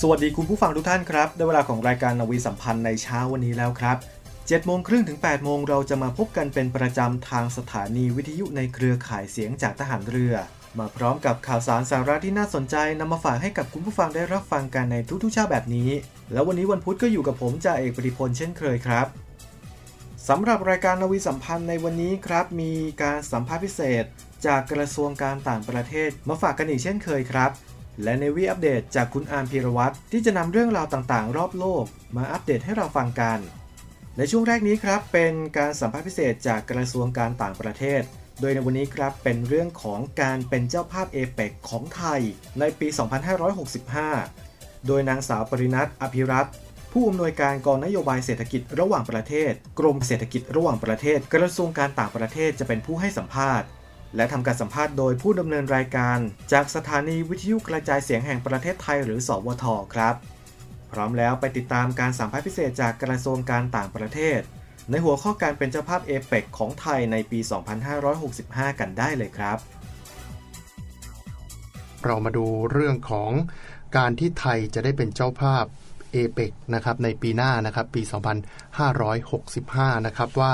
สวัสดีคุณผู้ฟังทุกท่านครับได้เวลาของรายการนาวีสัมพันธ์ในเช้าวันนี้แล้วครับ7โมงครึ่งถึง8โมงเราจะมาพบกันเป็นประจำทางสถานีวิทยุในเครือข่ายเสียงจากทหารเรือ มาพร้อมกับข่าวสารสาระที่น่าสนใจนำมาฝากให้กับคุณผู้ฟังได้รับฟังกันในทุกๆเช้าแบบนี้ แล้ววันนี้วันพุธก็อยู่กับผมจ่าเอกปฏิพลเช่นเคยครับสำหรับรายการนาวีสัมพันธ์ในวันนี้ครับ มีการสัมภาษณ์พิเศษ จากกระทรวงการต่างประเทศมาฝากกันอีกเช่นเคยครับ และในวีอัปเดตจากคุณอาร์มพีรวัตรที่จะนำเรื่องราวต่างๆ รอบโลก มาอัปเดตให้เราฟังกัน ในช่วงแรกนี้ครับ เป็นการสัมภาษณ์พิเศษจากกระทรวงการต่างประเทศ โดยในวันนี้ครับเป็นเรื่องของการเป็นเจ้าภาพเอเปกของไทย ในปี 2565 โดยนางสาวปรินัทอภิรัตผู้อำนวยการกองนโยบายเศรษฐกิจระหว่างประเทศ กรมเศรษฐกิจระหว่างประเทศ กระทรวงการต่างประเทศจะเป็นผู้ให้สัมภาษณ์ และทำการสัมภาษณ์โดยผู้ดำเนินรายการ จากสถานีวิทยุกระจายเสียงแห่งประเทศไทยหรือ สวท ครับ พร้อมแล้วไปติดตามการสัมภาษณ์พิเศษจากกระทรวงการต่างประเทศ ในหัวข้อการเป็นเจ้าภาพเอเปกของไทยในปี 2565 กันได้เลยครับ เรามาดูเรื่องของการที่ไทยจะได้เป็นเจ้าภาพ เอเปกนะครับในปีหน้านะครับปี 2565 นะครับว่า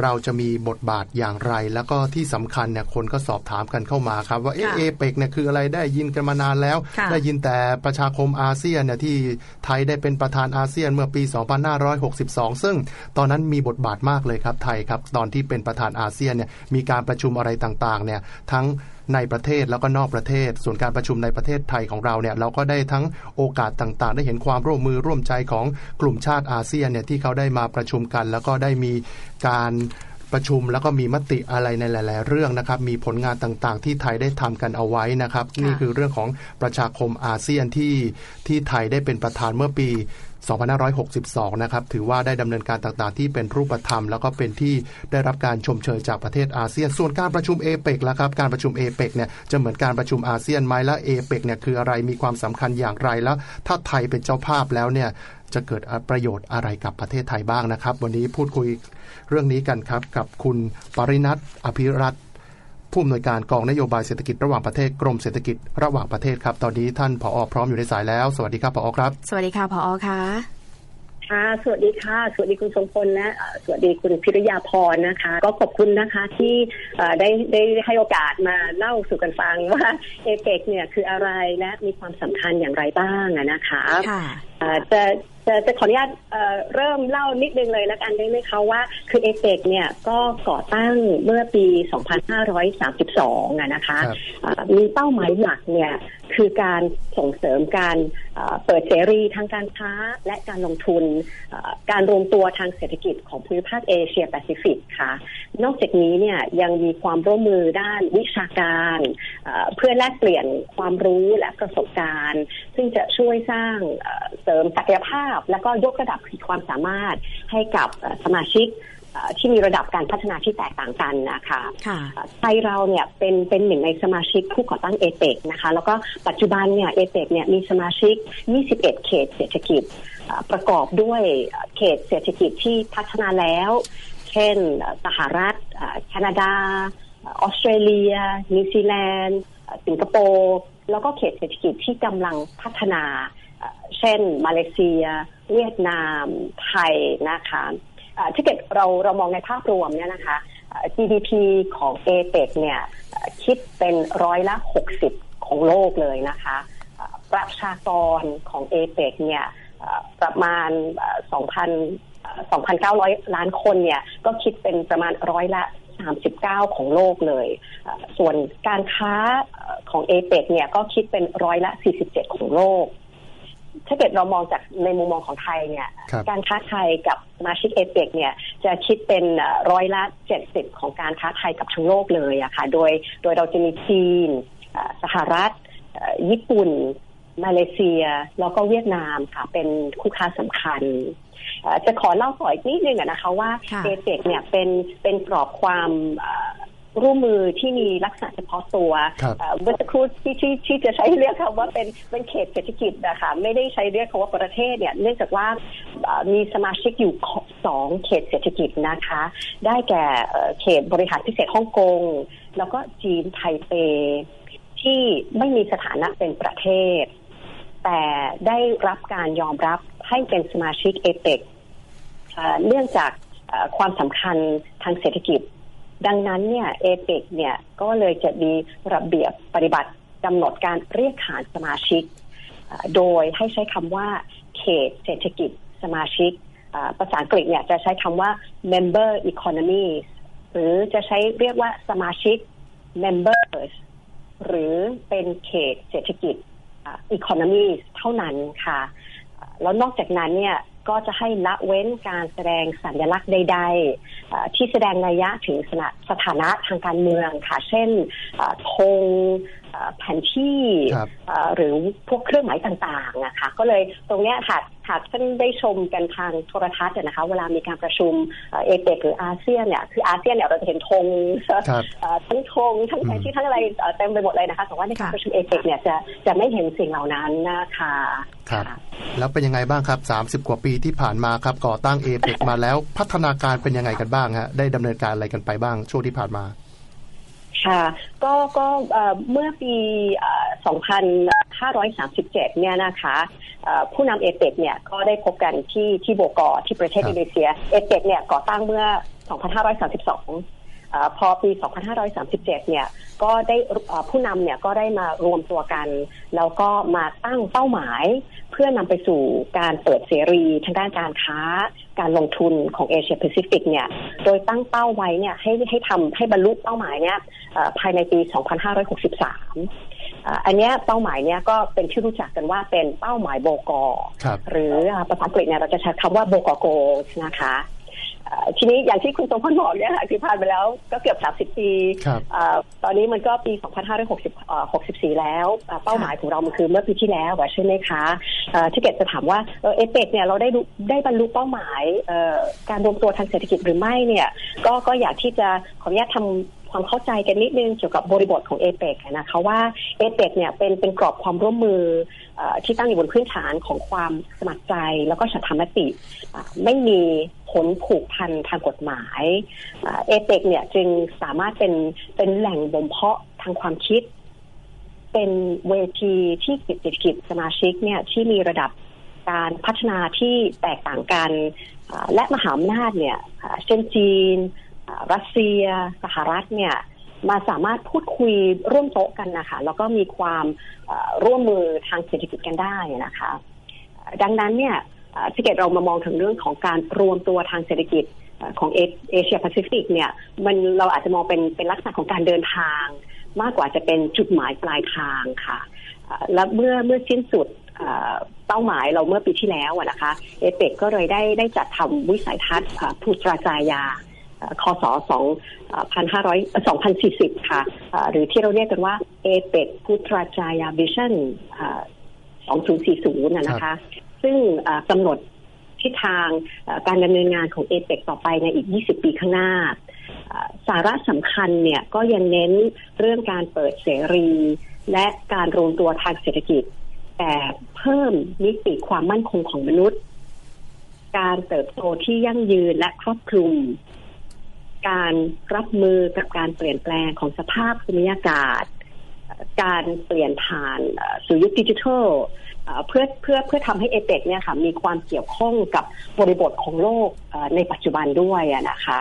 เราจะมีบทบาทอย่างไร แล้วก็ที่สำคัญเนี่ยคนก็สอบถามกันเข้ามาครับ ว่าเอเอเปกเนี่ยคืออะไรได้ยินกันมานานแล้ว ได้ยินแต่ประชาคมอาเซียนเนี่ยที่ไทยได้เป็นประธานอาเซียนเมื่อปี 2562 ซึ่งตอนนั้นมีบทบาทมากเลยครับไทยครับ ตอนที่เป็นประธานอาเซียนเนี่ยมีการประชุมอะไรต่างๆเนี่ยทั้งในประเทศแล้วก็นอกประเทศ ส่วนการประชุมในประเทศไทยของเราเนี่ยเราก็ได้ทั้งโอกาสต่างๆ ได้เห็นความร่วมมือร่วมใจของกลุ่มชาติอาเซียนเนี่ยที่เขาได้มาประชุมกัน แล้วก็ได้มีการประชุมแล้วก็มีมติอะไรในหลาย ๆ เรื่องนะครับ มีผลงานต่างๆ ที่ไทยได้ทำกันเอาไว้นะครับ นี่คือเรื่องของประชาคมอาเซียนที่ที่ไทยได้เป็นประธานเมื่อปี 2562 นะครับ ถือว่าได้ดำเนินการต่างๆ ที่เป็นรูปธรรม แล้วก็เป็นที่ได้รับการชมเชยจากประเทศอาเซียน ส่วนการประชุมเอเปกและครับ การประชุมเอเปกเนี่ยจะเหมือนการประชุมอาเซียนไหมและเอเปกเนี่ยคืออะไร มีความสำคัญอย่างไร แล้วถ้าไทยเป็นเจ้าภาพแล้วเนี่ยจะเกิดประโยชน์อะไรกับประเทศไทยบ้างนะครับ วันนี้พูดคุยเรื่องนี้กันครับกับคุณปรินัทอภิรัต ผู้อำนวยการกองนโยบายเศรษฐกิจระหว่างประเทศกรมเศรษฐกิจระหว่างประเทศครับ ตอนนี้ท่านผอพร้อมอยู่ในสายแล้ว สวัสดีครับผอครับ สวัสดีค่ะผอค่ะค่ะสวัสดีค่ะ สวัสดีคุณทรงพลและสวัสดีคุณพิรยาพรนะคะ ก็ขอบคุณนะคะที่ได้ได้ให้โอกาสมาเล่าสู่กันฟังว่าเอเปกเนี่ยคืออะไรและมีความสำคัญอย่างไรบ้างนะคะค่ะจะ จะจะขออนุญาตเริ่มเล่านิดนึงเลยแล้วกันได้ไหมคะว่าคือเอเปกเนี่ยก็ก่อตั้งเมื่อปี 2532 นะคะ มีเป้าหมายหลักเนี่ย คือการส่งเสริมการเปิดเสรีทางการค้าและการลงทุน การรวมตัวทางเศรษฐกิจของภูมิภาคเอเชียแปซิฟิกค่ะ นอกจากนี้เนี่ยยังมีความร่วมมือด้านวิชาการ เพื่อแลกเปลี่ยนความรู้และประสบการณ์ ซึ่งจะช่วยสร้างเสริมศักยภาพ และก็ยกระดับขีดความสามารถให้กับสมาชิก ที่มีระดับการพัฒนาที่แตกต่างกันนะคะไทยเราเนี่ยเป็นเป็นหนึ่งในสมาชิกผู้ก่อตั้งเอเปกนะคะ แล้วก็ปัจจุบันเนี่ยเอเปกเนี่ยมีสมาชิก 21 เขตเศรษฐกิจประกอบด้วยเขตเศรษฐกิจที่พัฒนาแล้ว เช่นสหรัฐแคนาดา ออสเตรเลีย นิวซีแลนด์ สิงคโปร์ แล้วก็เขตเศรษฐกิจที่กำลังพัฒนา เช่น มาเลเซีย เวียดนาม ไทยนะคะ ถ้าเกิดเราเรามองในภาพรวมเนี่ยนะคะ GDP ของเอเปกเนี่ยคิดเป็นร้อยละ 60 ของโลกเลยนะคะ ประชากรของเอเปกเนี่ยประมาณ 2,000 2,900 ล้านคนเนี่ยก็คิดเป็นประมาณร้อยละ 39 ของโลกเลย ส่วนการค้าของเอเปกเนี่ยก็คิดเป็นร้อยละ 47 ของโลก ถ้าเกิดเรามองจากในมุมมองของไทยเนี่ย การค้าไทยกับสมาชิกเอเปกเนี่ยจะคิดเป็นร้อยละ70ของการค้าไทยกับทั้งโลกเลยอะค่ะ โดยโดยเราจะมีจีนสหรัฐ ญี่ปุ่น มาเลเซีย แล้วก็เวียดนามค่ะ เป็นคู่ค้าสำคัญจะขอเล่าต่ออีกนิดนึงนะคะว่าเอเปกเนี่ยเป็นเป็นกรอบความ ร่วมมือที่มีลักษณะเฉพาะตัวเมื่อสักครู่ที่ที่ที่จะใช้เรียกคำว่าเป็นเป็นเขตเศรษฐกิจนะคะไม่ได้ใช้เรียกคำว่าประเทศเนี่ยเนื่องจากว่ามีสมาชิกอยู่สองเขตเศรษฐกิจนะคะ ได้แก่เขตบริหารพิเศษฮ่องกง แล้วก็จีนไทเป ที่ไม่มีสถานะเป็นประเทศ แต่ได้รับการยอมรับให้เป็นสมาชิกเอเปกเนื่องจากความสำคัญทางเศรษฐกิจ ดังนั้นเนี่ยเอเปกเนี่ยก็เลยจะมีระเบียบปฏิบัติกำหนดการเรียกขานสมาชิก โดยให้ใช้คำว่าเขตเศรษฐกิจสมาชิกภาษาอังกฤษเนี่ยจะใช้คำว่า member economy หรือจะใช้เรียกว่าสมาชิก members หรือเป็นเขตเศรษฐกิจ economy เท่านั้นค่ะ แล้วนอกจากนั้นเนี่ย ก็จะให้ละเว้นการแสดงสัญลักษณ์ใด ๆ ที่แสดงนัยยะถึงสถานะทางการเมืองค่ะ เช่นธง แผนที่หรือพวกเครื่องหมายต่างๆนะคะก็เลยตรงนี้หากหากท่านได้ชมกันทางโทรทัศน์นะคะเวลามีการประชุมเอเปกหรืออาเซียนเนี่ยคืออาเซียนเนี่ยเราจะเห็นธงทั้งธงทั้งแผนที่ทั้งอะไรเต็มไปหมดเลยนะคะแต่ว่าในการประชุมเอเปกเนี่ยจะจะไม่เห็นสิ่งเหล่านั้นนะคะครับแล้วเป็นยังไงบ้างครับ 30 กว่าปีที่ผ่านมาครับก่อตั้งเอเปกมาแล้วพัฒนาการเป็นยังไงกันบ้างฮะได้ดำเนินการอะไรกันไปบ้างช่วงที่ผ่านมา ค่ะ ก็ก็เมื่อปี 2537 เนี่ยนะคะผู้นำเอเปกเนี่ยก็ได้พบกันที่ที่โบกอที่ประเทศอินโดนีเซีย เอเปกเนี่ยก่อตั้งเมื่อ 2532 พอปี 2537 เนี่ยก็ได้ผู้นำเนี่ยก็ได้มารวมตัวกัน แล้วก็มาตั้งเป้าหมาย เพื่อนำไปสู่การเปิดเสรีทางด้านการค้า การลงทุนของเอเชียแปซิฟิกเนี่ยโดยตั้งเป้าไว้เนี่ยให้ให้ทำให้บรรลุเป้าหมายเนี่ยภายในปี 2563 อันนี้เป้าหมายเนี่ยก็เป็นที่รู้จักกันว่าเป็นเป้าหมายโบกอหรือภาษาอังกฤษเนี่ยเราจะใช้คำว่าโบกโกนะคะ ทีนี้อย่างที่คุณสมพรบอกเนี่ยค่ะคือผ่านไปแล้วก็เกือบ 30 ปีตอนนี้มันก็ปี 2564 แล้ว เป้าหมายของเรามันคือเมื่อปีที่แล้วใช่ไหมคะที่เกิดจะถามว่าเอเปกเนี่ยเราได้ได้บรรลุเป้าหมายการรวมตัวทางเศรษฐกิจหรือไม่เนี่ยก็ก็อยากที่จะขออนุญาตทำ ความเข้าใจกันนิดนึงเกี่ยวกับบริบทของเอเปกนะคะว่าเอเปกเนี่ยเป็นเป็นกรอบความร่วมมือที่ตั้งอยู่บนพื้นฐานของความสมัครใจแล้วก็ฉันทามติไม่มีผลผูกพันทางกฎหมายเอเปกเนี่ยจึงสามารถเป็นเป็นแหล่งบ่มเพาะทางความคิด เป็นเวทีที่กิจกิจสมาชิกเนี่ยที่มีระดับการพัฒนาที่แตกต่างกัน และมหาอำนาจเนี่ยเช่นจีน รัสเซียสหรัฐเนี่ยมาสามารถพูดคุยร่วมโต๊ะกันนะคะแล้วก็มีความร่วมมือทางเศรษฐกิจกันได้นะคะ ดังนั้นเนี่ยที่เกิดเรามามองถึงเรื่องของการรวมตัวทางเศรษฐกิจของเอเชียแปซิฟิกเนี่ยมันเราอาจจะมองเป็นเป็นลักษณะของการเดินทาง มากกว่าจะเป็นจุดหมายปลายทางค่ะและเมื่อเมื่อสิ้นสุดเป้าหมายเราเมื่อปีที่แล้วนะคะเอเปกก็เลยได้ได้จัดทำวิสัยทัศน์ปุตราจายา คศ2,500 2040 ค่ะ หรือที่เราเรียกกันว่าเอเปกพุทราจายาวิชั่น2040 นะคะ ซึ่งกำหนดทิศทางการดำเนินงานของเอเปกต่อไปในอีก 20 ปีข้างหน้า สาระสำคัญเนี่ยก็ยังเน้นเรื่องการเปิดเสรี และการรวมตัวทางเศรษฐกิจ แต่เพิ่มมิติความมั่นคงของมนุษย์ การเติบโตที่ยั่งยืนและครอบคลุม การรับมือกับการเปลี่ยนแปลงของสภาพภูมิอากาศ การเปลี่ยนผ่านสู่ยุคดิจิทัลเพื่อเพื่อเพื่อทำให้เอเปกเนี่ยค่ะมีความเกี่ยวข้องกับบริบทของโลกในปัจจุบันด้วยนะคะ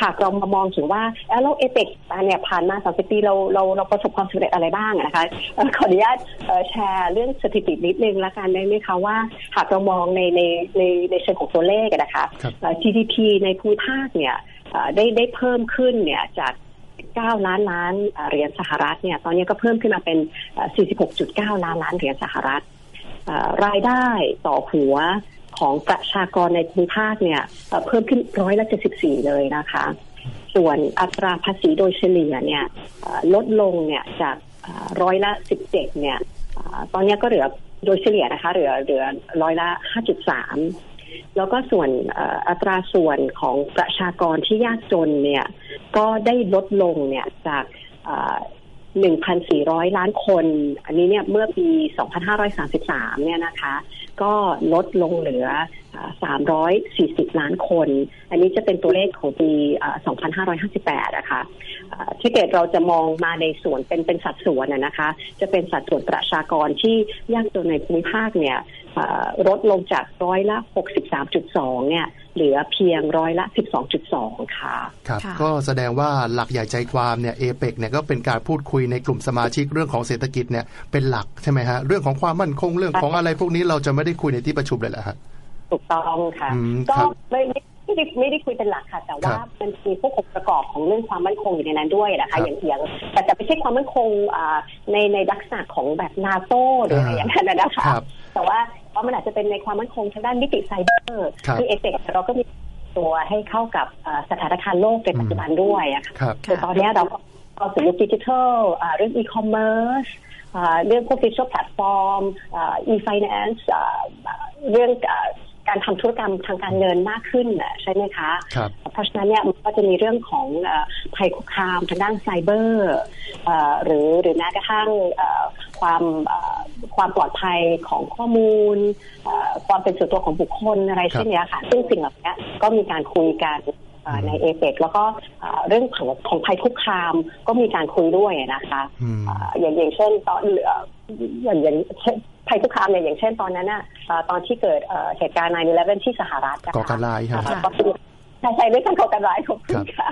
หากเรามามองถึงว่าแล้วเอเปกเนี่ยผ่านมาสสิปีเราเราเราประสบความสำเร็จอะไรบ้างนะคะขออนุญาตแชร์เรื่องสถิตินิดนึงละกันได้ไหมคะว่า หากเรามองในในในในเชิงของตัวเลขนะคะ GDP ในภูมิภาคเนี่ย ได้ได้เพิ่มขึ้นเนี่ยจาก9ล้านล้านเหรียญสหรัฐเนี่ยตอนนี้ก็เพิ่มขึ้นมาเป็น 46.9 ล้านล้านเหรียญสหรัฐรายได้ต่อหัวของประชากรในภูมิภาคเนี่ยเพิ่มขึ้นร้อยละ74 เลยนะคะ ส่วนอัตราภาษีโดยเฉลี่ยเนี่ยลดลงเนี่ยจากร้อยละ17เนี่ยตอนนี้ก็เหลือโดยเฉลี่ยนะคะเหลือเหลือร้อยละ 5.3 แล้วก็ส่วนอัตราส่วนของประชากรที่ยากจนเนี่ยก็ได้ลดลงเนี่ยจาก1,400 ล้านคน อันนี้เนี่ยเมื่อปี 2533 เนี่ยนะคะ ก็ลดลงเหลือ 340 ล้านคน อันนี้จะเป็นตัวเลขของปี 2558 นะคะถ้าเกิดเราจะมองมาในส่วนเป็นเป็นสัดส่วนนะคะ จะเป็นสัดส่วนประชากรที่ยากจนในภูมิภาคเนี่ย ลดลงจากร้อยละ 63.2 เนี่ย เหลือเพียงร้อยละ 12.2 ค่ะ ครับ ก็แสดงว่าหลักใหญ่ใจความเนี่ยเอเปกเนี่ยก็เป็นการพูดคุยในกลุ่มสมาชิกเรื่องของเศรษฐกิจเนี่ยเป็นหลักใช่ไหมฮะ เรื่องของความมั่นคงเรื่องของอะไรพวกนี้เราจะไม่ได้คุยในที่ประชุมเลยแหละฮะ ถูกต้องค่ะ ก็ไม่ไม่ได้ไม่ได้คุยเป็นหลักค่ะ แต่ว่ามันมีพวกองค์ประกอบของเรื่องความมั่นคงอยู่ในนั้นด้วยนะคะอย่างอย่างแต่จะไม่ใช่ความมั่นคงในในลักษณะของแบบนาโต้หรืออะไรอย่างนั้นนะคะแต่ว่า เพราะมันอาจจะเป็นในความมั่นคงทางด้านมิติไซเบอร์คือเอเปกเราก็มีตัวให้เข้ากับสถานการณ์โลกในปัจจุบันด้วยอะค่ะคือตอนนี้เราเอาสู่ยุคดิจิทัลเรื่องอีคอมเมิร์ซเรื่องพวกดิจิทัลแพลตฟอร์ม e-finance เรื่อง การทำธุรกรรมทางการเงินมากขึ้นใช่ไหมคะครับเพราะฉะนั้นเนี่ยมันก็จะมีเรื่องของภัยคุกคามทางด้านไซเบอร์หรือหรือแม้กระทั่งความความปลอดภัยของข้อมูล ความเป็นส่วนตัวของบุคคลอะไรเช่นนี้ค่ะ ซึ่งสิ่งเหล่านี้ก็มีการคุยกันในเอเปกแล้วก็เรื่องของของภัยคุกคามก็มีการคุยด้วยนะคะ อย่างอย่างเช่นตอนอย่างอย่าง ภัยคุกคามเนี่ยอย่างเช่นตอนนั้นน่ะตอนที่เกิดเหตุการณ์9-11ที่สหรัฐก่อการร้ายครับใช่ใช่ไม่ใช่ก่อการร้ายของคุณค่ะ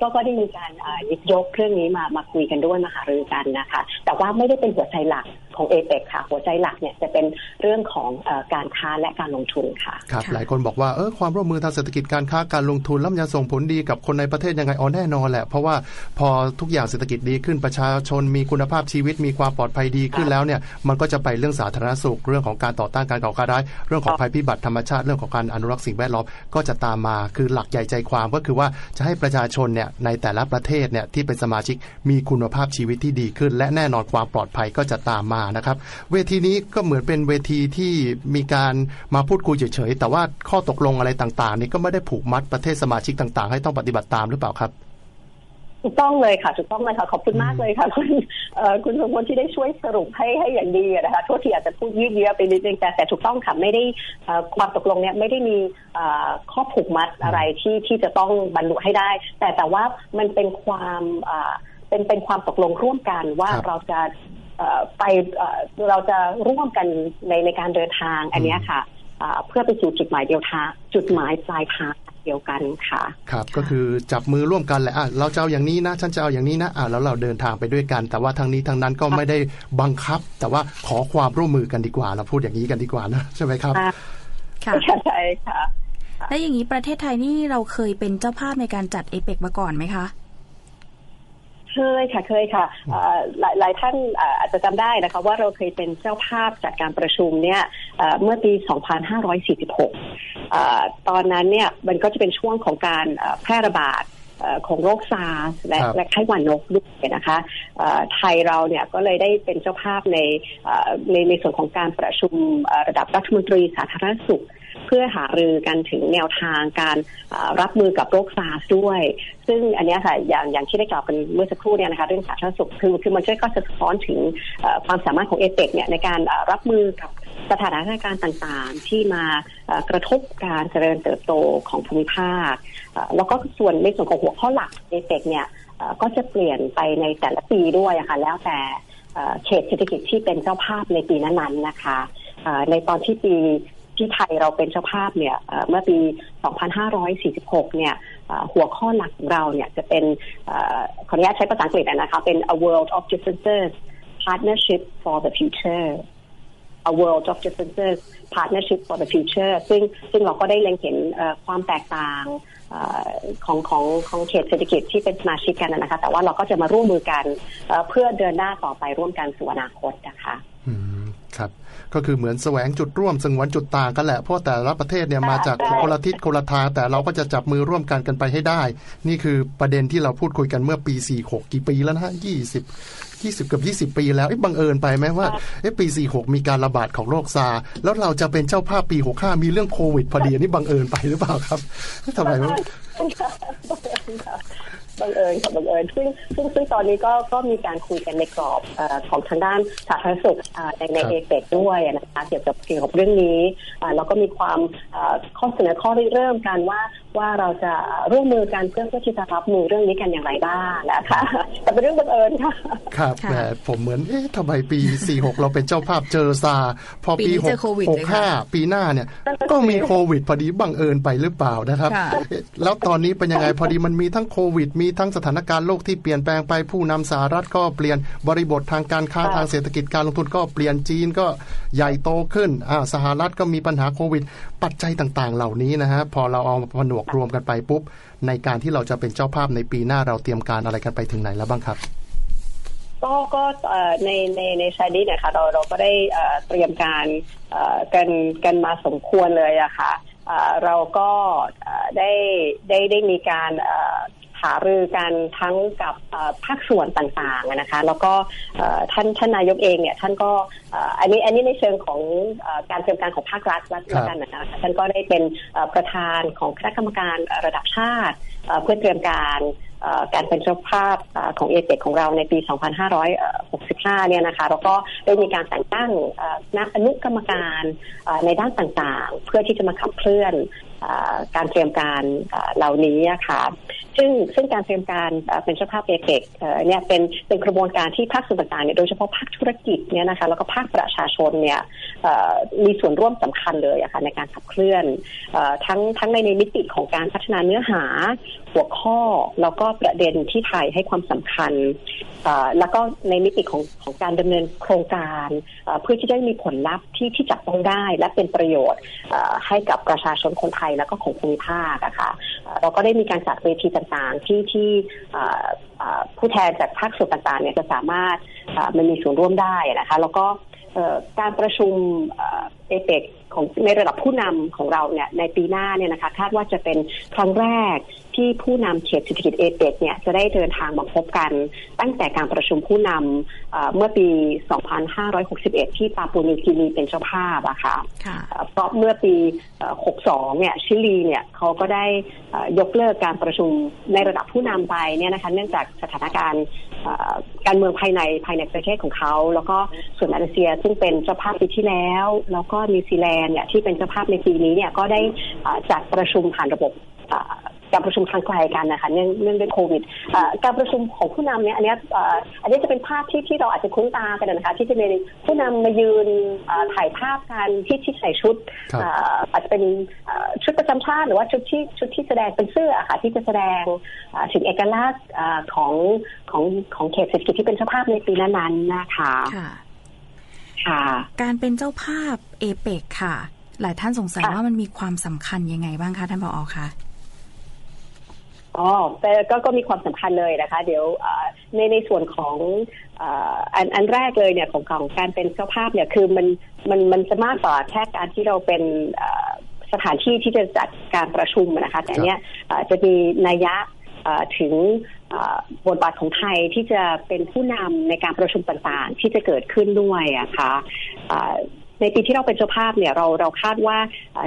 ก็ก็ได้มีการหยิบยกเรื่องนี้มามาคุยกันด้วยมาหารือกันนะคะ แต่ว่าไม่ได้เป็นหัวใจหลัก ของเอเปกค่ะ หัวใจหลักเนี่ยจะเป็นเรื่องของอการค้าและการลงทุนค่ะครับหลายคนบอกว่าเออความร่วมมือทางเศรษฐกิจการค้าการลงทุนแล้วจะส่งผลดีกับคนในประเทศยังไงอ๋อแน่นอนแหละ เพราะว่าพอทุกอย่างเศรษฐกิจดีขึ้นประชาชนมีคุณภาพชีวิตมีความปลอดภัยดีขึ้นแล้วเนี่ยมันก็จะไปเรื่องสาธารณสุขเรื่องของการต่อต้านการก่อการร้ายเรื่องของภัยพิบัติธรรมชาติเรื่องของการอนุรักษ์สิ่งแวดล้อมก็จะตามมาคือหลักใหญ่ใจความก็คือว่าจะให้ประชาชนเนี่ยในแต่ละประเทศเนี่ยที่เป็นสมาชิกมีคุณภาพชีวิตที่ดีขึ้น และแน่นอนความปลอดภัยก็จะตามมานะครับ เวทีนี้ก็เหมือนเป็นเวทีที่มีการมาพูดคุยเฉยๆ แต่ว่าข้อตกลงอะไรต่างๆ นี่ก็ไม่ได้ผูกมัดประเทศสมาชิกต่างๆ ให้ต้องปฏิบัติตามหรือเปล่าครับถูกต้องเลยค่ะถูกต้องเลยค่ะขอบคุณมากเลยค่ะ คุณคุณสมพลที่ได้ช่วยสรุปให้ให้อย่างดีนะคะโทษทีอาจจะพูดยืดเยื้อไปนิดนึงแต่แต่ถูกต้องค่ะไม่ได้ความตกลงเนี้ยไม่ได้มีข้อผูกมัดอะไรที่ที่จะต้องบรรลุให้ได้ แต่แต่ว่ามันเป็นความเป็นเป็นความตกลงร่วมกันว่าเราจะ ไปเราจะร่วมกันในในการเดินทางอันนี้ค่ะเพื่อไปสู่จุดหมายเดียวทางจุดหมายปลายทางเดียวกันค่ะ ครับ ก็คือจับมือร่วมกันแหละอะเราจะเอาอย่างนี้นะ ฉันจะเอาอย่างนี้นะอะแล้วเราเดินทางไปด้วยกัน แต่ว่าทางนี้ทางนั้นก็ไม่ได้บังคับ แต่ว่าขอความร่วมมือกันดีกว่า เราพูดอย่างนี้กันดีกว่านะใช่ไหมครับ ค่ะใช่ค่ะ และอย่างนี้ประเทศไทยนี่เราเคยเป็นเจ้าภาพในการจัดเอเปกมาก่อนไหมคะ เคยค่ะเคยค่ะหลายหลายท่านอาจจะจำได้นะคะว่าเราเคยเป็นเจ้าภาพจัดการประชุมเนี่ยเมื่อปี 2546 ตอนนั้นเนี่ยมันก็จะเป็นช่วงของการแพร่ระบาดของโรคซาร์และและไข้หวัดนกด้วยนะคะไทยเราเนี่ยก็เลยได้เป็นเจ้าภาพในในในส่วนของการประชุมระดับรัฐมนตรีสาธารณสุข เพื่อหารือกันถึงแนวทางการรับมือกับโรคซาร์สด้วย ซึ่งอันนี้ค่ะอย่างอย่างที่ได้กล่าวกันเมื่อสักครู่เนี่ยนะคะเรื่องสาธารณสุขคือคือมันช่วยก็จะสะท้อนถึงความสามารถของเอเปกเนี่ยในการรับมือกับสถานการณ์ต่างๆ ที่มากระทบการเจริญเติบโตของภูมิภาค แล้วก็ส่วนในส่วนของหัวข้อหลักเอเปกเนี่ยก็จะเปลี่ยนไปในแต่ละปีด้วยค่ะแล้วแต่เขตเศรษฐกิจที่เป็นเจ้าภาพในปีนั้นๆนะคะในตอนที่ปี ที่ไทยเราเป็นเจ้าภาพเนี่ยเมื่อปี 2546 เนี่ยหัวข้อหลักของเราเนี่ยจะเป็นขออนุญาตใช้ภาษาอังกฤษนะคะเป็น a world of differences partnership for the future a world of differences partnership for the future ซึ่งซึ่งเราก็ได้เล็งเห็นความแตกต่างของของของเขตเศรษฐกิจที่เป็นสมาชิกกันนะคะ แต่ว่าเราก็จะมาร่วมมือกันเพื่อเดินหน้าต่อไปร่วมกันสู่อนาคตนะคะ ครับ ก็คือเหมือนแสวงจุดร่วมสงวนจุดต่างกันแหละ เพราะแต่ละประเทศเนี่ยมาจากคนละทิศคนละทางแต่เราก็จะจับมือร่วมกันกันไปให้ได้ นี่คือประเด็นที่เราพูดคุยกันเมื่อปี 46 กี่ปีแล้วนะฮะ20 20กับ20ปีแล้วบังเอิญไปไหมว่าปี 46 มีการระบาดของโรคซา แล้วเราจะเป็นเจ้าภาพปี 65 มีเรื่องโควิดพอดีนี่บังเอิญไปหรือเปล่าครับทำไม บังเอิญค่ะบังเอิญซึ่งซึ่งซึ่งตอนนี้ก็ก็มีการคุยกันในกรอบของทางด้านสาธารณสุขในในเอเปกด้วยนะคะเกี่ยวกับเกี่ยวกับเรื่องนี้แล้วก็มีความข้อเสนอข้อเริ่มกันว่าว่าเราจะร่วมมือกันเพื่อเพื่อที่จะรับมือเรื่องนี้กันอย่างไรบ้างนะคะแต่เป็นเรื่องบังเอิญค่ะครับแต่ผมเหมือนเอ๊ะทำไมปี 46 เราเป็นเจ้าภาพเจอซา พอปี 65 ปีหน้าเนี่ย ก็มีโควิดพอดีบังเอิญไปหรือเปล่านะครับ แล้วตอนนี้เป็นยังไงพอดีมันมีทั้งโควิดมีทั้งสถานการณ์โลกที่เปลี่ยนแปลงไปผู้นำสหรัฐก็เปลี่ยนบริบททางการค้าทางเศรษฐกิจการลงทุนก็เปลี่ยนจีนก็ใหญ่โตขึ้นอ่าสหรัฐก็มีปัญหาโควิด ปัจจัยต่างๆ เหล่านี้นะฮะพอเราเอาผนวกรวมกันไปปุ๊บ ในการที่เราจะเป็นเจ้าภาพในปีหน้าเราเตรียมการอะไรกันไปถึงไหนแล้วบ้างครับก็ก็ในในในชายนี้เนี่ยค่ะเราเราก็ได้เตรียมการกันกันมาสมควรเลยอะค่ะเราก็ได้ได้ได้มีการ หารือกันทั้งกับภาคส่วนต่างๆนะคะ แล้วก็ท่านท่านนายกเองเนี่ยท่านก็อันนี้อันนี้ในเชิงของการเตรียมการของภาครัฐแล้วกันนะคะท่านก็ได้เป็นประธานของคณะกรรมการระดับชาติเพื่อเตรียมการการเป็นเจ้าภาพของเอเจของเราในปี 2565 เนี่ยนะคะ แล้วก็ได้มีการแต่งตั้งนักอนุกรรมการในด้านต่างๆ เพื่อที่จะมาขับเคลื่อนการเตรียมการเหล่านี้ค่ะ ซึ่งซึ่งการเตรียมการเป็นเจ้าภาพเอเปกเนี่ยเป็นเป็นกระบวนการที่ภาคส่วนต่างๆเนี่ยโดยเฉพาะภาคธุรกิจเนี่ยนะคะแล้วก็ภาคประชาชนเนี่ยมีส่วนร่วมสำคัญเลยอะค่ะในการขับเคลื่อนทั้งทั้งในในมิติของการพัฒนาเนื้อหาหัวข้อ แล้วก็ประเด็นที่ไทยให้ความสำคัญแล้วก็ในมิติของของการดำเนินโครงการเพื่อที่จะมีผลลัพธ์ที่ที่จับต้องได้ และเป็นประโยชน์ให้กับประชาชนคนไทยแล้วก็ของภูมิภาคนะคะเราก็ได้มีการจัดเวทีต่างๆ ที่ที่ผู้แทนจากภาคส่วนต่างๆเนี่ยจะสามารถมันมีส่วนร่วมได้นะคะ แล้วก็ การประชุมเอเปกของในระดับผู้นำของเราเนี่ยในปีหน้าเนี่ยนะคะคาดว่าจะเป็นครั้งแรกที่ผู้นำเขตเศรษฐกิจเอเปกเนี่ยจะได้เดินทางมาพบกัน ตั้งแต่การประชุมผู้นำเมื่อปี 2561 ที่ปาปูนิกินีเป็นเจ้าภาพอะค่ะเพราะเมื่อปี 62 เนี่ยชิลีเนี่ยเขาก็ได้ยกเลิกการประชุมในระดับผู้นำไปเนี่ยนะคะเนื่องจากสถานการณ์ การเมืองภายในภายในประเทศของเขา แล้วก็ส่วนมาเลเซียซึ่งเป็นเจ้าภาพปีที่แล้ว แล้วก็นิวซีแลนด์เนี่ยที่เป็นเจ้าภาพในปีนี้เนี่ยก็ได้จัดประชุมผ่านระบบ การประชุมทางไกลกันนะคะเนื่องเนื่องด้วยโควิดการประชุมของผู้นำเนี่ยอันนี้อันนี้จะเป็นภาพที่ที่เราอาจจะคุ้นตากันนะคะที่จะมีผู้นำมายืนถ่ายภาพกันที่ที่ใส่ชุดอาจจะเป็นชุดประจำชาติหรือว่าชุดที่ชุดที่แสดงเป็นเสื้อค่ะที่จะแสดงถึงเอกลักษณ์ของของของเขตเศรษฐกิจที่เป็นเจ้าภาพในปีนั้นๆนะคะค่ะ การเป็นเจ้าภาพเอเปกค่ะ หลายท่านสงสัยว่ามันมีความสำคัญยังไงบ้างคะท่านผอคะ อ๋อแต่ก็ก็มีความสำคัญเลยนะคะ เดี๋ยวในในส่วนของอันอันแรกเลยเนี่ยของของการเป็นเจ้าภาพเนี่ยคือมันมันมันจะมากกว่าแค่การที่เราเป็นสถานที่ที่จะจัดการประชุมนะคะ แต่เนี้ยจะมีนัยยะถึงบทบาทของไทยที่จะเป็นผู้นำในการประชุมต่างๆ ที่จะเกิดขึ้นด้วยอะคะ ในปีที่เราเป็นเจ้าภาพเนี่ยเราเราคาดว่า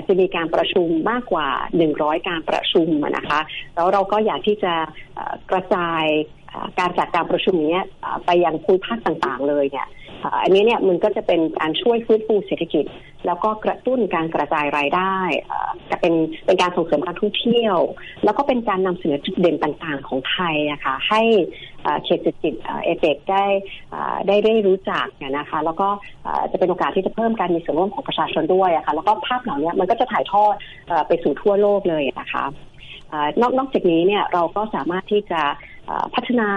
จะมีการประชุมมากกว่า 100 การประชุมนะคะ แล้วเราก็อยากที่จะกระจาย การจัดการประชุมนี้ไปยังภูมิภาคต่างๆ เลยเนี่ยอันนี้เนี่ยมันก็จะเป็นการช่วยฟื้นฟูเศรษฐกิจ แล้วก็กระตุ้นการกระจายรายได้จะเป็นเป็นการส่งเสริมการท่องเที่ยว แล้วก็เป็นการนำเสนอจุดเด่นต่างๆ ของไทยอะคะให้เขตเศรษฐกิจเอเปกได้ได้ได้รู้จักนะคะแล้วก็จะเป็นโอกาสที่จะเพิ่มการมีส่วนร่วมของประชาชนด้วยะคะ่ะแล้วก็ภาพเหล่านี้มันก็จะถ่ายทอดไปสู่ทั่วโลกเลยนะคะนอกนอกจากนี้เนี่ยเราก็สามารถที่จะ พัฒนา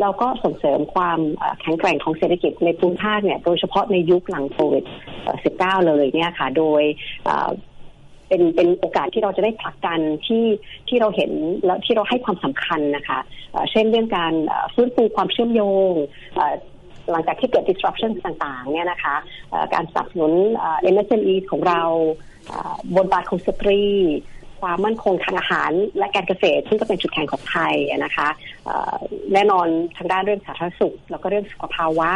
เราก็ส่งเสริมความแข็งแกร่งของเศรษฐกิจในภูมิภาคเนี่ยโดยเฉพาะในยุคหลังโควิด -19 เลยเนี่ยค่ะ โดยเป็นเป็นโอกาสที่เราจะได้ผลักดันที่ที่เราเห็นแล้วที่เราให้ความสำคัญนะคะเช่นเรื่องการฟื้นฟูความเชื่อมโยงหลังจากที่เกิด disruption ต่างๆ เนี่ยนะคะการสนับสนุน MSME ของเราบทบาทของสตรี ความมั่นคงทางอาหารและการเกษตร ซึ่งก็เป็นจุดแข็งของไทยนะคะแน่นอนทางด้านเรื่องสาธารณสุข แล้วก็เรื่องสุขภาวะ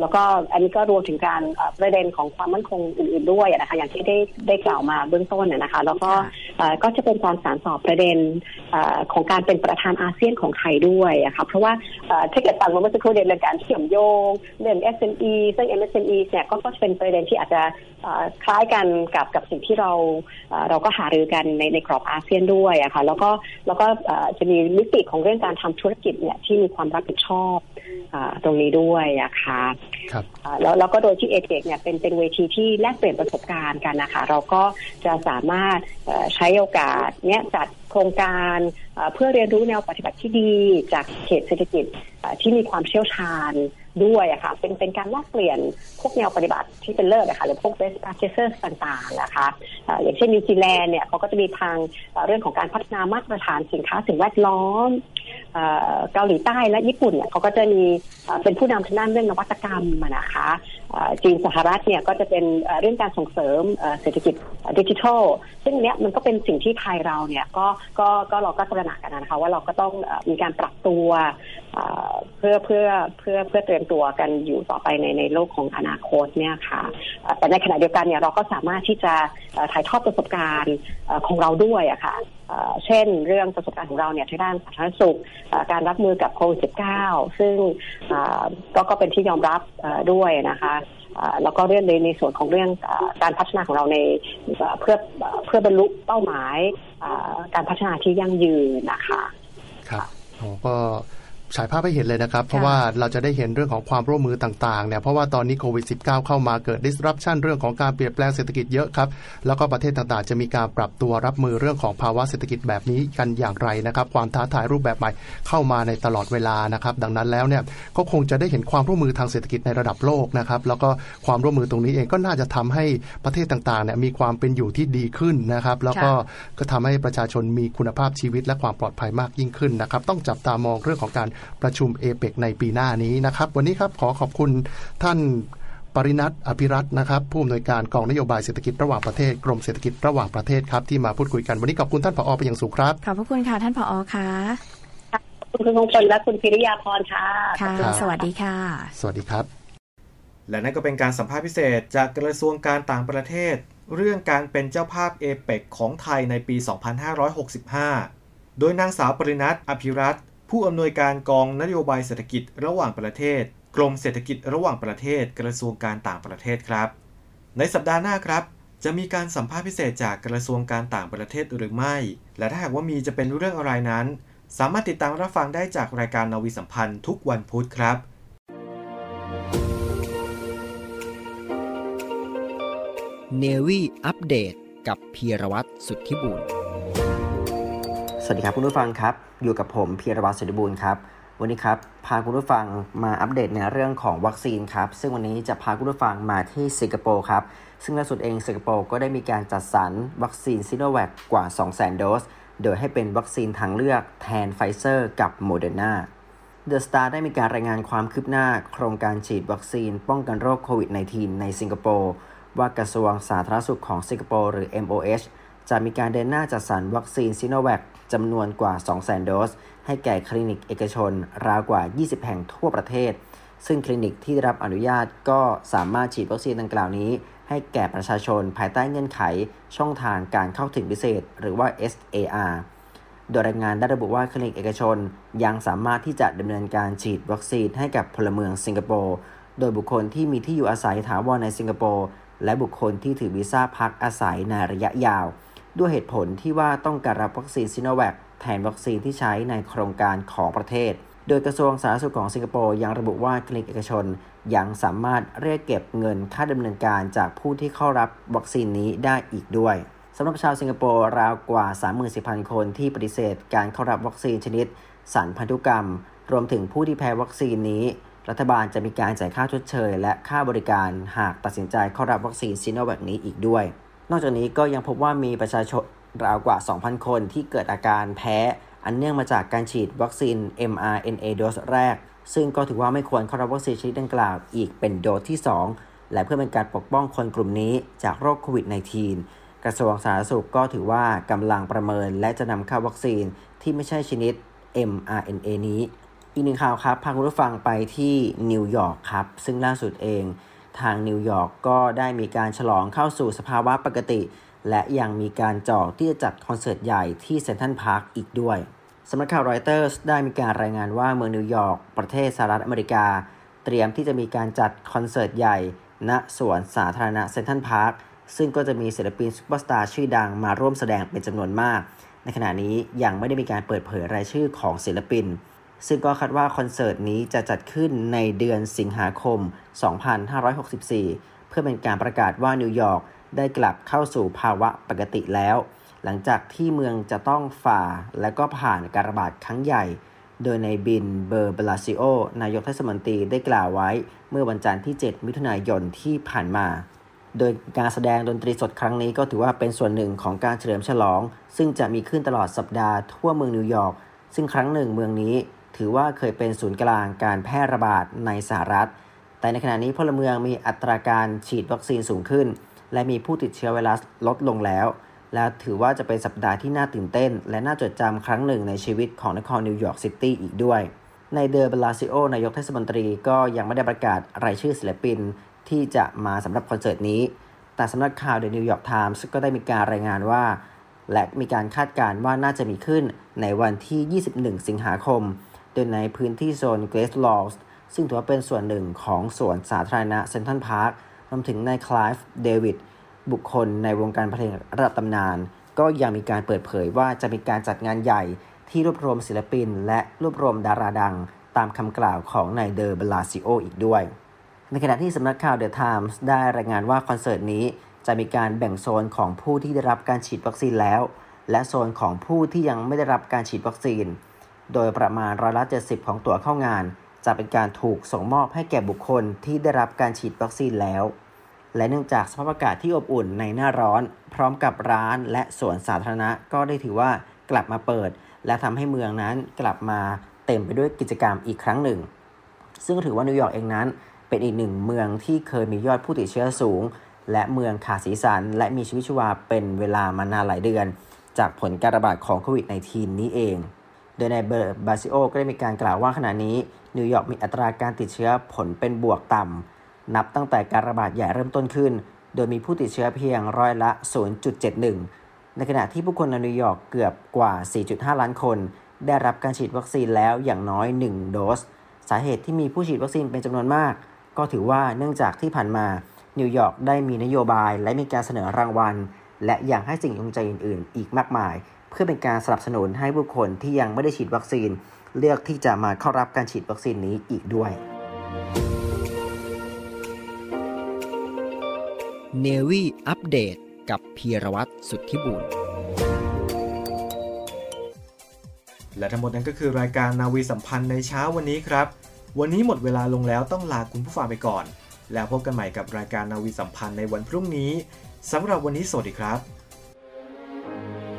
แล้วก็อันนี้ก็รวมถึงการประเด็นของความมั่นคงอื่นๆด้วยนะคะอย่างที่ได้ได้กล่าวมาเบื้องต้นนะคะ แล้วก็ก็จะเป็นการสานสอบประเด็นของการเป็นประธานอาเซียนของไทยด้วยะคะเพราะว่าถ้าเกิดฟังเมื่อสักครู่เรื่องการเชื่อมโยงเรื่อง SME ซึ่ง MSME เนี่ยก็จะเป็นประเด็นที่อาจจะคล้ายกันกับกับสิ่งที่เราเราก็หารือกันในในกรอบอาเซียนด้วยอะคะ่ะแล้วก็แล้วก็จะมีมิติของเรื่องการทำธุรกิจเนี่ยที่มีความรับผิดชอบตรงนี้ด้วยอะคะครับแล้วแล้วก็โดยที่เอเจกเนี่ยเป็นเป็นเวทีที่แลกเปลี่ยนประสบการณ์กันนะคะ เราก็จะสามารถใช้โอกาสเนี้ยจัดโครงการเพื่อเรียนรู้แนวปฏิบัติที่ดี จากเขตเศรษฐกิจที่มีความเชี่ยวชาญด้วยอะค่ะเป็นเป็นการแลกเปลี่ยนพวกแนวปฏิบัติที่เป็นเลิศนะคะหรือพวก best practices ต่างๆนะคะอย่างเช่นนิวซีแลนด์เนี่ยเขาก็จะมีทางเรื่องของการพัฒนามาตรฐานสินค้าสิ่งแวดล้อม เกาหลีใต้และญี่ปุ่นเนี่ยเขาก็จะมีเป็นผู้นำทางด้านเรื่องนวัตกรรมนะคะจีนสหรัฐเนี่ยก็จะเป็นเรื่องการส่งเสริมเศรษฐกิจดิจิทัล ซึ่งเนี้ยมันก็เป็นสิ่งที่ไทยเราเนี่ยก็ก็ก็เราก็ตระหนักกันนะคะว่าเราก็ต้องมีการปรับตัวเพื่อเพื่อเพื่อเพื่อเตรียมตัวกันอยู่ต่อไปในในโลกของอนาคตเนี่ยค่ะแต่ในขณะเดียวกันเนี่ยเราก็สามารถที่จะถ่ายทอดประสบการณ์ของเราด้วยอะค่ะ เช่น เรื่องประสบการณ์ของเราเนี่ยทางด้านสาธารณสุขการรับมือกับโควิด -19 ซึ่งก็ก็เป็นที่ยอมรับด้วยนะคะแล้วก็เรื่องในในส่วนของเรื่องการพัฒนาของเราในเพื่อเพื่อบรรลุเป้าหมายการพัฒนาที่ยั่งยืนนะคะครับก็ ฉายภาพให้เห็นเลยนะครับ เพราะว่าเราจะได้เห็นเรื่องของความร่วมมือต่างๆเนี่ยเพราะว่าตอนนี้โควิด -19 เข้ามาเกิด disruption เรื่องของการเปลี่ยนแปลงเศรษฐกิจเยอะครับแล้วก็ประเทศต่างๆ จะมีการปรับตัวรับมือเรื่องของภาวะเศรษฐกิจแบบนี้กันอย่างไรนะครับ ความท้าทายรูปแบบใหม่เข้ามาในตลอดเวลานะครับ ดังนั้นแล้วเนี่ยก็คงจะได้เห็นความร่วมมือทางเศรษฐกิจในระดับโลกนะครับ แล้วก็ความร่วมมือตรงนี้เองก็น่าจะทำให้ประเทศต่างๆเนี่ยมีความเป็นอยู่ที่ดีขึ้นนะครับ แล้วก็ก็ทำให้ประชาชนมีคุณภาพชีวิตและความปลอดภัยมากยิ่งขึ้นนะครับ ต้องจับตามองเรื่องของการประชุมเอเปกในปีหน้านี้นะครับ วันนี้ครับขอขอบคุณท่านปรินัทอภิรัตนะครับ ผู้อำนวยการกองนโยบายเศรษฐกิจระหว่างประเทศกรมเศรษฐกิจระหว่างประเทศครับที่มาพูดคุยกันวันนี้ขอบคุณท่านผอไปอย่างสูงครับขอบพระคุณค่ะท่านผอค่ะคุณคุณมงคลและคุณพิริยาพรค่ะค่ะ สวัสดีค่ะ สวัสดีครับ และนั่นก็เป็นการสัมภาษณ์พิเศษจากกระทรวงการต่างประเทศ เรื่องการเป็นเจ้าภาพเอเปกของไทยในปี 2565 โดยนางสาวปรินัทอภิรัต ผู้อำนวยการกองนโยบายเศรษฐกิจระหว่างประเทศ กรมเศรษฐกิจระหว่างประเทศ กระทรวงการต่างประเทศครับ ในสัปดาห์หน้าครับ จะมีการสัมภาษณ์พิเศษจากกระทรวงการต่างประเทศหรือไม่ และถ้าหากว่ามีจะเป็นเรื่องอะไรนั้น สามารถติดตามรับฟังได้จากรายการนาวีสัมพันธ์ทุกวันพุธครับเนวีอัปเดตกับพีรวัตรสุทธิบุญ สวัสดีครับคุณผู้ฟังครับ อยู่กับผมพีรวัตรสุทธิบุญครับ วันนี้ครับพาคุณผู้ฟังมาอัปเดตในเรื่องของวัคซีนครับ ซึ่งวันนี้จะพาคุณผู้ฟังมาที่สิงคโปร์ครับ ซึ่งล่าสุดเองสิงคโปร์ก็ได้มีการจัดสรรวัคซีนซิโนแวคกว่า 200,000 โดส โดยให้เป็นวัคซีนทางเลือกแทนไฟเซอร์กับโมเดอร์นาเดอะสตาร์ได้มีการรายงานความคืบหน้า โครงการฉีดวัคซีนป้องกันโรคโควิด -19 ในสิงคโปร์ว่ากระทรวงสาธารณสุขของสิงคโปร์หรือ MOH จะมีการเดินหน้าจัดสรรวัคซีนซิโนแวค จำนวนกว่า 200,000 โดส ให้แก่คลินิกเอกชน ราวกว่า 20 แห่งทั่วประเทศ ซึ่งคลินิกที่ได้รับอนุญาตก็สามารถฉีดวัคซีนดังกล่าวนี้ ให้แก่ประชาชนภายใต้เงื่อนไข ช่องทางการเข้าถึงพิเศษ หรือว่า SAR โดยรายงานได้ระบุว่าคลินิกเอกชน ยังสามารถที่จะดำเนินการฉีดวัคซีนให้กับพลเมืองสิงคโปร์โดยบุคคลที่มีที่อยู่อาศัยถาวรในสิงคโปร์และบุคคลที่ถือวีซ่าพักอาศัยในระยะยาว ด้วยเหตุผลที่ว่าต้องการรับวัคซีนซิโนแวคแทนวัคซีนที่ใช้ในโครงการของประเทศ โดยกระทรวงสาธารณสุขของสิงคโปร์ยังระบุว่าคลินิกเอกชน ยังสามารถเรียกเก็บเงินค่าดำเนินการจากผู้ที่เข้ารับวัคซีนนี้ได้อีกด้วยสำหรับชาวสิงคโปร์ราวกว่า 34,000 คนที่ปฏิเสธการเข้ารับวัคซีนชนิดสารพันธุกรรม รวมถึงผู้ที่แพ้วัคซีนนี้ รัฐบาลจะมีการจ่ายค่าชดเชย และค่าบริการหากตัดสินใจเข้ารับวัคซีนซิโนแวคนี้อีกด้วย นอกจากนี้ก็ยังพบว่ามีประชาชนราวกว่า 2,000 คนที่เกิดอาการแพ้ อันเนื่องมาจากการฉีดวัคซีน mRNA โดสแรก ซึ่งก็ถือว่าไม่ควรเข้ารับวัคซีนชนิดดังกล่าวอีกเป็นโดสที่ 2 และเพื่อเป็นการปกป้องคนกลุ่มนี้จากโรคโควิด -19 กระทรวงสาธารณสุขก็ถือว่ากำลังประเมินและจะนำเข้าวัคซีนที่ไม่ใช่ชนิด mRNA นี้ อีกหนึ่งข่าวครับ พาคุณผู้ฟังไปที่นิวยอร์กครับ ซึ่งล่าสุดเอง ทางนิวยอร์กก็ได้มีการฉลองเข้าสู่สภาวะปกติ และยังมีการจองที่จะจัดคอนเสิร์ตใหญ่ที่เซนทรัลพาร์คอีกด้วยสำนักข่าวรอยเตอร์สได้มีการรายงานว่าเมืองนิวยอร์กประเทศสหรัฐอเมริกา เตรียมที่จะมีการจัดคอนเสิร์ตใหญ่ ณสวนสาธารณะเซนทรัลพาร์คซึ่งก็จะมีศิลปินซุปเปอร์สตาร์ชื่อดังมาร่วมแสดงเป็นจำนวนมาก ในขณะนี้ยังไม่ได้มีการเปิดเผยรายชื่อของศิลปิน ซึ่งก็คาดว่าคอนเสิร์ตนี้จะจัดขึ้นในเดือนสิงหาคม 2564 เพื่อเป็นการประกาศว่านิวยอร์กได้กลับเข้าสู่ภาวะปกติแล้ว หลังจากที่เมืองจะต้องฝ่าและก็ผ่านการระบาดครั้งใหญ่ โดยในบินเบอร์เบลาซิโอ นายกเทศมนตรีได้กล่าวไว้ เมื่อวันจันทร์ที่ 7 มิถุนายนที่ผ่านมา โดยการแสดงดนตรีสดครั้งนี้ก็ถือว่าเป็นส่วนหนึ่งของการเฉลิมฉลอง ซึ่งจะมีขึ้นตลอดสัปดาห์ทั่วเมืองนิวยอร์กซึ่งครั้งหนึ่งเมืองนี้ ถือว่าเคยเป็นศูนย์กลางการแพร่ระบาดในสหรัฐ แต่ในขณะนี้พลเมืองมีอัตราการฉีดวัคซีนสูงขึ้น และมีผู้ติดเชื้อไวรัสลดลงแล้ว และถือว่าจะเป็นสัปดาห์ที่น่าตื่นเต้น และน่าจดจำครั้งหนึ่งในชีวิตของนครนิวยอร์กซิตี้อีกด้วย นายเดอบลาซิโอนายกเทศมนตรีก็ยังไม่ได้ประกาศรายชื่อศิลปินที่จะมาสำหรับคอนเสิร์ตนี้ แต่สำนักข่าว The New York Times ก็ได้มีการรายงานว่า และมีการคาดการณ์ว่าน่าจะมีขึ้นในวันที่ 21 สิงหาคม โดยในพื้นที่โซน Great Lawn ซึ่งถือว่าเป็นส่วนหนึ่งของสวนสาธารณะเซนทรัลพาร์ครวมถึงนายคลายฟ์เดวิดบุคคลในวงการเพลงระดับตำนาน ก็ยังมีการเปิดเผยว่าจะมีการจัดงานใหญ่ที่รวบรวมศิลปิน และรวบรวมดาราดัง ตามคำกล่าวของนายเดอร์เบลาซิโออีกด้วย ในขณะที่สำนักข่าว The Times ได้รายงานว่าคอนเสิร์ตนี้จะมีการแบ่งโซนของผู้ที่ได้รับการฉีดวัคซีนแล้ว และโซนของผู้ที่ยังไม่ได้รับการฉีดวัคซีน โดยประมาณร้อยละ 70 ของตั๋วเข้างาน จะเป็นการถูกส่งมอบให้แก่บุคคลที่ได้รับการฉีดวัคซีนแล้ว และเนื่องจากสภาพอากาศที่อบอุ่นในหน้าร้อน พร้อมกับร้านและสวนสาธารณะก็ได้ถือว่ากลับมาเปิด และทำให้เมืองนั้นกลับมาเต็มไปด้วยกิจกรรมอีกครั้งหนึ่ง ซึ่งถือว่านิวยอร์กเองนั้น เป็นอีกหนึ่งเมืองที่เคยมียอดผู้ติดเชื้อสูง และเมืองขาดสีสัน และมีชีวิตชีวาเป็นเวลามานานหลายเดือน จากผลการระบาดของโควิด -19 นี้เอง โดยนายเดอบลาซิโอก็ได้มีการกล่าวว่าขณะนี้ นิวยอร์กมีอัตราการติดเชื้อผลเป็นบวกต่ำ นับตั้งแต่การระบาดใหญ่เริ่มต้นขึ้น โดยมีผู้ติดเชื้อเพียงร้อยละ 0.71 ในขณะที่ผู้คนในนิวยอร์กเกือบกว่า 4.5 ล้านคน ได้รับการฉีดวัคซีนแล้วอย่างน้อย 1 โดส สาเหตุที่มีผู้ฉีดวัคซีนเป็นจำนวนมาก ก็ถือว่าเนื่องจากที่ผ่านมานิวยอร์กได้มีนโยบายและมีการเสนอรางวัล และอย่างให้สิ่งจูงใจอื่น ๆ อีกมากมาย เพื่อเป็นการสนับสนุนให้ผู้คนที่ยังไม่ได้ฉีดวัคซีน เลือกที่จะมาเข้ารับการฉีดวัคซีนนี้อีกด้วย เนวีอัปเดตกับพีรวัตรสุทธิบุญและทั้งหมดนั้นก็คือรายการนาวีสัมพันธ์ในเช้าวันนี้ครับ วันนี้หมดเวลาลงแล้วต้องลาคุณผู้ฟังไปก่อน แล้วพบกันใหม่กับรายการนาวีสัมพันธ์ในวันพรุ่งนี้สำหรับวันนี้สวัสดีครับ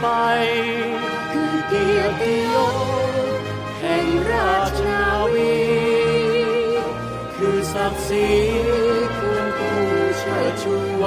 ไป คือเกียรติยศแห่งราชนาวี คือศักดิ์ศรีควรผู้เชิดชูไว